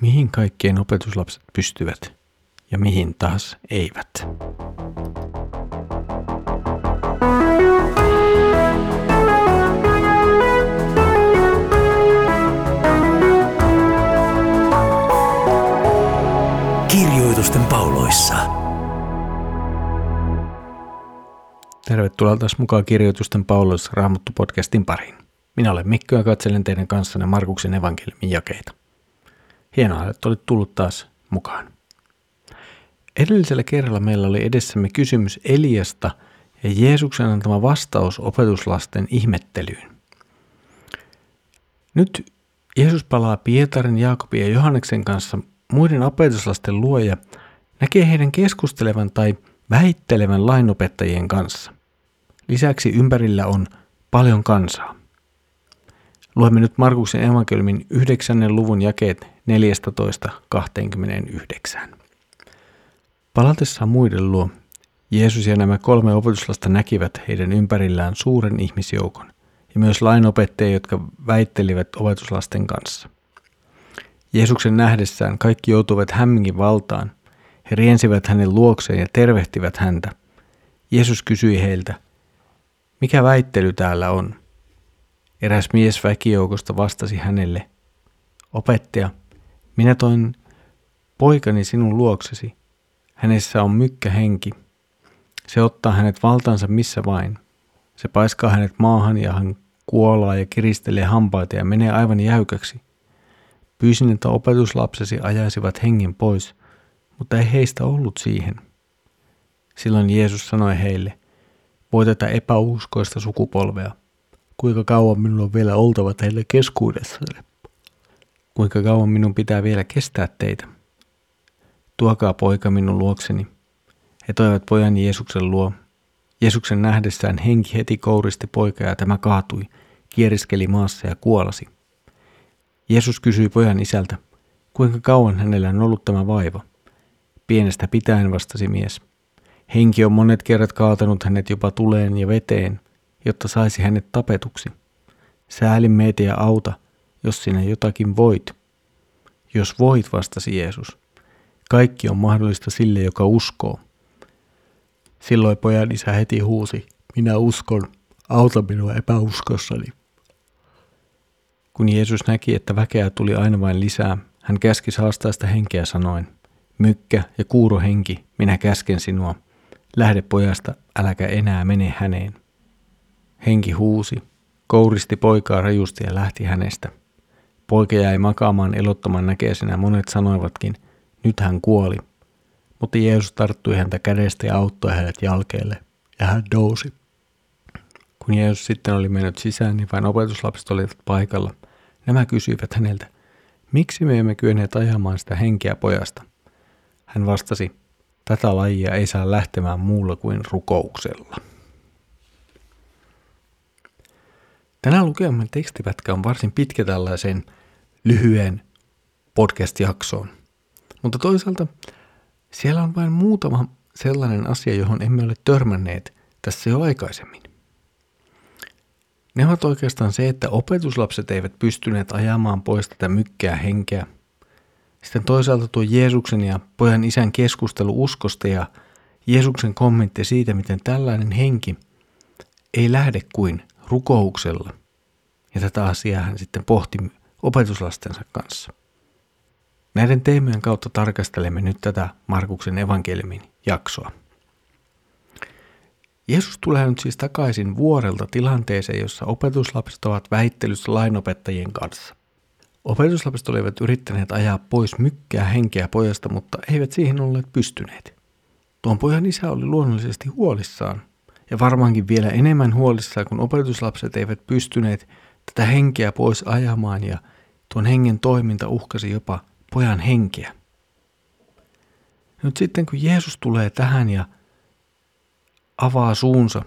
Mihin kaikkien opetuslapset pystyvät ja mihin taas eivät? Kirjoitusten pauloissa. Tervetuloa taas mukaan Kirjoitusten pauloissa Raamattu podcastin pariin. Minä olen Mikko ja katselen teidän kanssanne Markuksen evankeliumin jakeita. Hienoa, että olit tullut taas mukaan. Edellisellä kerralla meillä oli edessämme kysymys Eliasta ja Jeesuksen antama vastaus opetuslasten ihmettelyyn. Nyt Jeesus palaa Pietarin, Jaakobin ja Johanneksen kanssa muiden opetuslasten luo ja näkee heidän keskustelevan tai väittelevän lainopettajien kanssa. Lisäksi ympärillä on paljon kansaa. Luemme nyt Markuksen evankeliumin 9. luvun jakeet 14-29. Palatessaan muiden luo, Jeesus ja nämä kolme opetuslasta näkivät heidän ympärillään suuren ihmisjoukon ja myös lainopettajia, jotka väittelivät opetuslasten kanssa. Jeesuksen nähdessään kaikki joutuivat hämmingin valtaan. He riensivät hänen luokseen ja tervehtivät häntä. Jeesus kysyi heiltä, mikä väittely täällä on? Eräs mies väkijoukosta vastasi hänelle, opettaja, minä toin poikani sinun luoksesi. Hänessä on mykkä henki. Se ottaa hänet valtansa missä vain. Se paiskaa hänet maahan ja hän kuolaa ja kiristelee hampaita ja menee aivan jäykäksi. Pyysin, että opetuslapsesi ajaisivat hengen pois, mutta ei heistä ollut siihen. Silloin Jeesus sanoi heille, voi tätä epäuskoista sukupolvea. Kuinka kauan minun on vielä oltava teille keskuudessani? Kuinka kauan minun pitää vielä kestää teitä? Tuokaa poika minun luokseni. He toivat pojan Jeesuksen luo. Jeesuksen nähdessään henki heti kouristi poika ja tämä kaatui, kieriskeli maassa ja kuolasi. Jeesus kysyi pojan isältä, kuinka kauan hänellä on ollut tämä vaiva. Pienestä pitäen vastasi mies. Henki on monet kerrat kaatanut hänet jopa tuleen ja veteen, jotta saisi hänet tapetuksi. Sääli meitä ja auta, jos sinä jotakin voit. Jos voit, vastasi Jeesus. Kaikki on mahdollista sille, joka uskoo. Silloin pojan isä heti huusi, minä uskon, auta minua epäuskossani. Kun Jeesus näki, että väkeä tuli aina vain lisää, hän käski sitä henkeä sanoen, Mykkä ja kuurohenki, minä käsken sinua, lähde pojasta, äläkä enää mene häneen. Henki huusi, kouristi poikaa rajusti ja lähti hänestä. Poika jäi makaamaan elottoman näköisenä, monet sanoivatkin, nyt hän kuoli. Mutta Jeesus tarttui häntä kädestä ja auttoi hänet jalkeelle, ja hän dousi. Kun Jeesus sitten oli mennyt sisään, niin vain opetuslapset olivat paikalla. Nämä kysyivät häneltä, miksi me emme kyenneet ajamaan sitä henkeä pojasta? Hän vastasi, tätä lajia ei saa lähtemään muulla kuin rukouksella. Tänään lukemamme tekstipätkä on varsin pitkä tällaiseen lyhyen podcast-jaksoon. Mutta toisaalta siellä on vain muutama sellainen asia, johon emme ole törmänneet tässä jo aikaisemmin. Ne ovat oikeastaan se, että opetuslapset eivät pystyneet ajamaan pois tätä mykkää henkeä. Sitten toisaalta tuo Jeesuksen ja pojan isän keskustelu uskosta ja Jeesuksen kommentti siitä, miten tällainen henki ei lähde kuin rukouksella. Ja tätä asiaa hän sitten pohti opetuslastensa kanssa. Näiden teemojen kautta tarkastelemme nyt tätä Markuksen evankeliumin jaksoa. Jeesus tulee nyt siis takaisin vuorelta tilanteeseen, jossa opetuslapset ovat väittelyssä lainopettajien kanssa. Opetuslapset olivat yrittäneet ajaa pois mykkää henkeä pojasta, mutta eivät siihen olleet pystyneet. Tuon pojan isä oli luonnollisesti huolissaan, ja varmaankin vielä enemmän huolissaan, kun opetuslapset eivät pystyneet tätä henkeä pois ajamaan ja tuon hengen toiminta uhkasi jopa pojan henkeä. Nyt sitten kun Jeesus tulee tähän ja avaa suunsa,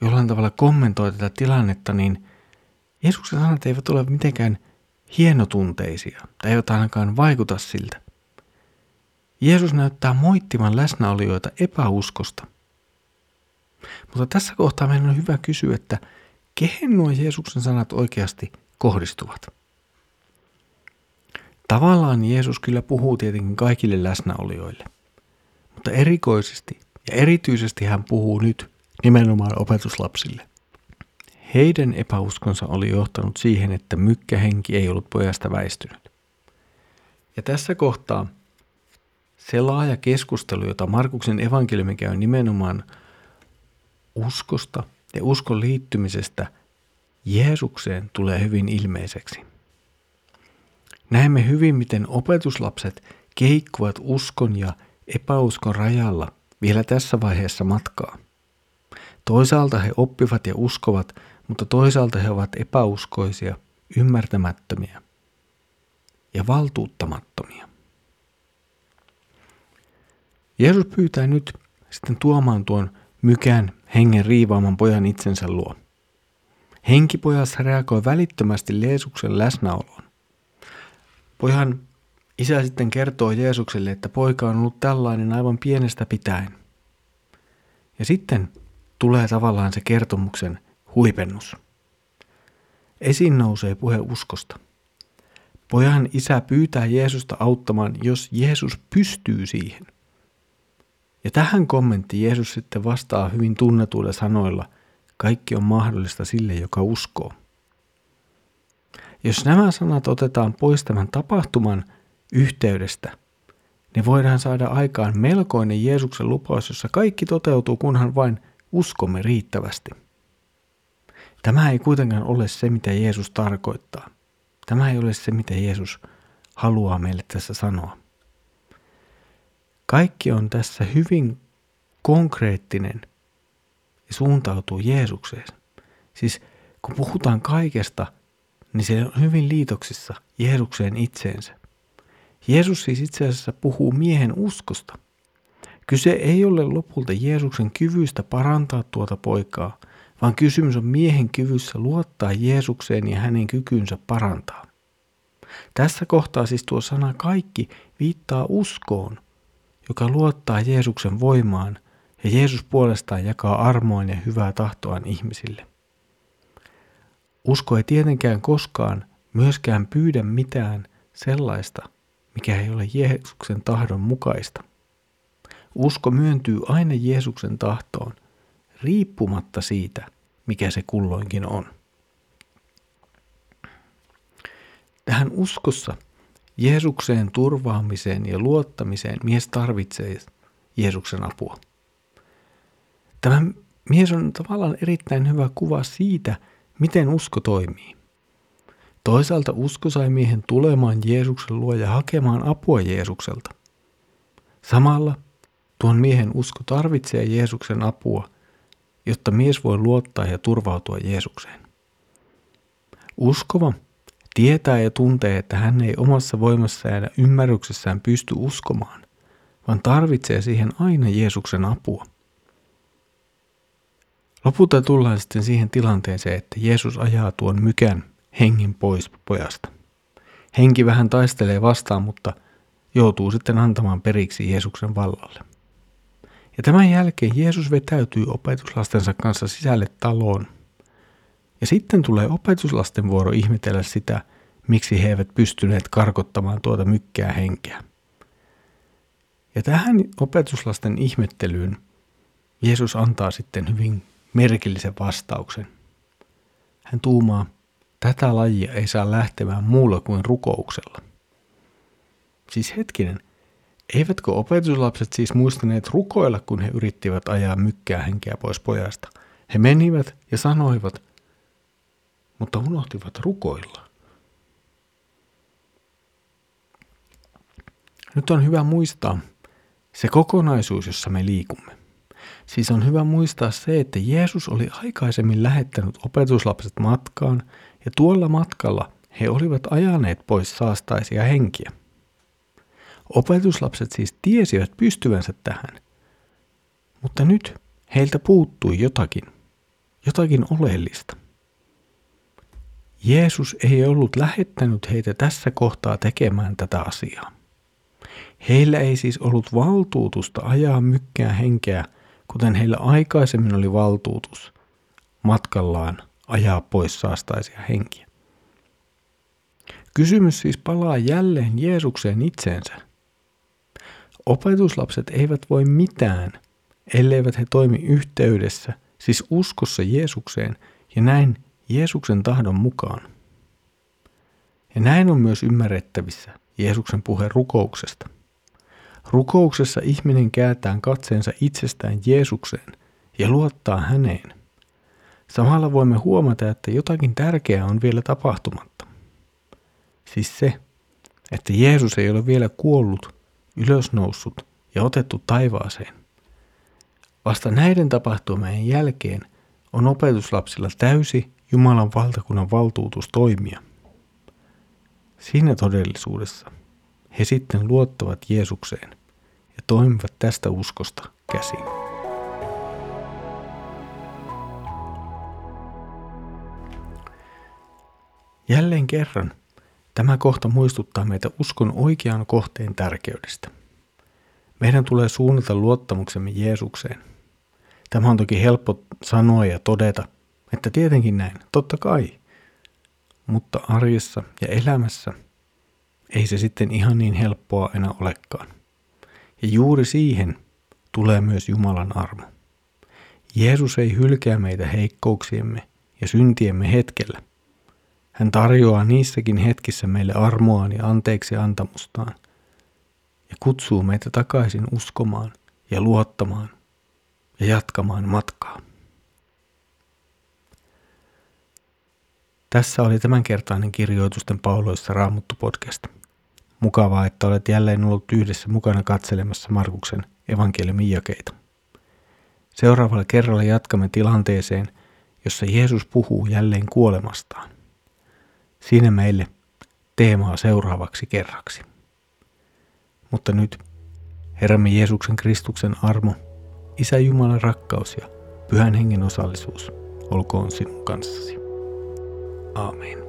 jollain tavalla kommentoi tätä tilannetta, niin Jeesuksen sanat eivät ole mitenkään hienotunteisia tai eivät ainakaan vaikuta siltä. Jeesus näyttää moittivan läsnäolijoita epäuskosta. Mutta tässä kohtaa meidän on hyvä kysyä, että kehen nuo Jeesuksen sanat oikeasti kohdistuvat? Tavallaan Jeesus kyllä puhuu tietenkin kaikille läsnäolijoille, mutta erikoisesti ja erityisesti hän puhuu nyt nimenomaan opetuslapsille. Heidän epäuskonsa oli johtanut siihen, että mykkähenki ei ollut pojasta väistynyt. Ja tässä kohtaa se laaja keskustelu, jota Markuksen evankeliumi käy nimenomaan uskosta ja uskon liittymisestä Jeesukseen, tulee hyvin ilmeiseksi. Näemme hyvin, miten opetuslapset keikkuvat uskon ja epäuskon rajalla vielä tässä vaiheessa matkaa. Toisaalta he oppivat ja uskovat, mutta toisaalta he ovat epäuskoisia, ymmärtämättömiä ja valtuuttamattomia. Jeesus pyytää nyt sitten tuomaan tuon mykän hengen riivaaman pojan itsensä luo. Henkipojas reagoi välittömästi Jeesuksen läsnäoloon. Pojan isä sitten kertoo Jeesukselle, että poika on ollut tällainen aivan pienestä pitäen. Ja sitten tulee tavallaan se kertomuksen huipennus. Esiin nousee puhe uskosta. Pojan isä pyytää Jeesusta auttamaan, jos Jeesus pystyy siihen. Ja tähän kommentti Jeesus sitten vastaa hyvin tunnetuilla sanoilla, kaikki on mahdollista sille, joka uskoo. Jos nämä sanat otetaan pois tämän tapahtuman yhteydestä, niin voidaan saada aikaan melkoinen Jeesuksen lupaus, jossa kaikki toteutuu, kunhan vain uskomme riittävästi. Tämä ei kuitenkaan ole se, mitä Jeesus tarkoittaa. Tämä ei ole se, mitä Jeesus haluaa meille tässä sanoa. Kaikki on tässä hyvin konkreettinen ja suuntautuu Jeesukseen. Siis kun puhutaan kaikesta, niin se on hyvin liitoksissa Jeesukseen itseensä. Jeesus siis itse asiassa puhuu miehen uskosta. Kyse ei ole lopulta Jeesuksen kyvystä parantaa tuota poikaa, vaan kysymys on miehen kyvyssä luottaa Jeesukseen ja hänen kykynsä parantaa. Tässä kohtaa siis tuo sana kaikki viittaa uskoon, joka luottaa Jeesuksen voimaan ja Jeesus puolestaan jakaa armoin ja hyvää tahtoaan ihmisille. Usko ei tietenkään koskaan myöskään pyydä mitään sellaista, mikä ei ole Jeesuksen tahdon mukaista. Usko myöntyy aina Jeesuksen tahtoon, riippumatta siitä, mikä se kulloinkin on. Tähän uskossa Jeesukseen turvaamiseen ja luottamiseen mies tarvitsee Jeesuksen apua. Tämä mies on tavallaan erittäin hyvä kuva siitä, miten usko toimii. Toisaalta usko sai miehen tulemaan Jeesuksen luo ja hakemaan apua Jeesukselta. Samalla tuon miehen usko tarvitsee Jeesuksen apua, jotta mies voi luottaa ja turvautua Jeesukseen. Uskova Tietää ja tuntee, että hän ei omassa voimassaan ja ymmärryksessään pysty uskomaan, vaan tarvitsee siihen aina Jeesuksen apua. Lopulta tullaan sitten siihen tilanteeseen, että Jeesus ajaa tuon mykän hengin pois pojasta. Henki vähän taistelee vastaan, mutta joutuu sitten antamaan periksi Jeesuksen vallalle. Ja tämän jälkeen Jeesus vetäytyy opetuslastensa kanssa sisälle taloon ja sitten tulee opetuslasten vuoro ihmetellä sitä, miksi he eivät pystyneet karkottamaan tuota mykkää henkeä. Ja tähän opetuslasten ihmettelyyn Jeesus antaa sitten hyvin merkillisen vastauksen. Hän tuumaa, tätä lajia ei saa lähtemään muulla kuin rukouksella. Siis hetkinen, eivätkö opetuslapset siis muistaneet rukoilla, kun he yrittivät ajaa mykkää henkeä pois pojasta? He menivät ja sanoivat, mutta unohtivat rukoilla. Nyt on hyvä muistaa se kokonaisuus, jossa me liikumme. Siis on hyvä muistaa se, että Jeesus oli aikaisemmin lähettänyt opetuslapset matkaan ja tuolla matkalla he olivat ajaneet pois saastaisia henkiä. Opetuslapset siis tiesivät pystyvänsä tähän, mutta nyt heiltä puuttui jotakin, jotakin oleellista. Jeesus ei ollut lähettänyt heitä tässä kohtaa tekemään tätä asiaa. Heillä ei siis ollut valtuutusta ajaa mykkää henkeä, kuten heillä aikaisemmin oli valtuutus matkallaan ajaa pois saastaisia henkiä. Kysymys siis palaa jälleen Jeesukseen itseensä. Opetuslapset eivät voi mitään, elleivät he toimi yhteydessä, siis uskossa Jeesukseen ja näin Jeesuksen tahdon mukaan. Ja näin on myös ymmärrettävissä Jeesuksen puhe rukouksesta. Rukouksessa ihminen kääntää katseensa itsestään Jeesukseen ja luottaa häneen. Samalla voimme huomata, että jotakin tärkeää on vielä tapahtumatta. Siis se, että Jeesus ei ole vielä kuollut, ylösnoussut ja otettu taivaaseen. Vasta näiden tapahtumien jälkeen on opetuslapsilla täysi Jumalan valtakunnan valtuutus toimia. Siinä todellisuudessa he sitten luottavat Jeesukseen ja toimivat tästä uskosta käsin. Jälleen kerran tämä kohta muistuttaa meitä uskon oikean kohteen tärkeydestä. Meidän tulee suunnata luottamuksemme Jeesukseen. Tämä on toki helppo sanoa ja todeta, että tietenkin näin, totta kai. Mutta arjessa ja elämässä ei se sitten ihan niin helppoa enää olekaan. Ja juuri siihen tulee myös Jumalan armo. Jeesus ei hylkää meitä heikkouksiemme ja syntiemme hetkellä. Hän tarjoaa niissäkin hetkissä meille armoaan ja anteeksi antamustaan ja kutsuu meitä takaisin uskomaan ja luottamaan ja jatkamaan matkaa. Tässä oli tämänkertainen kirjoitusten pauloissa Raamuttu podcast. Mukavaa, että olet jälleen ollut yhdessä mukana katselemassa Markuksen evankeliumin jakeita. Seuraavalla kerralla jatkamme tilanteeseen, jossa Jeesus puhuu jälleen kuolemastaan. Siinä meille teemaa seuraavaksi kerraksi. Mutta nyt Herramme Jeesuksen Kristuksen armo, Isä Jumalan rakkaus ja Pyhän Hengen osallisuus olkoon sinun kanssasi. Oh, Amen.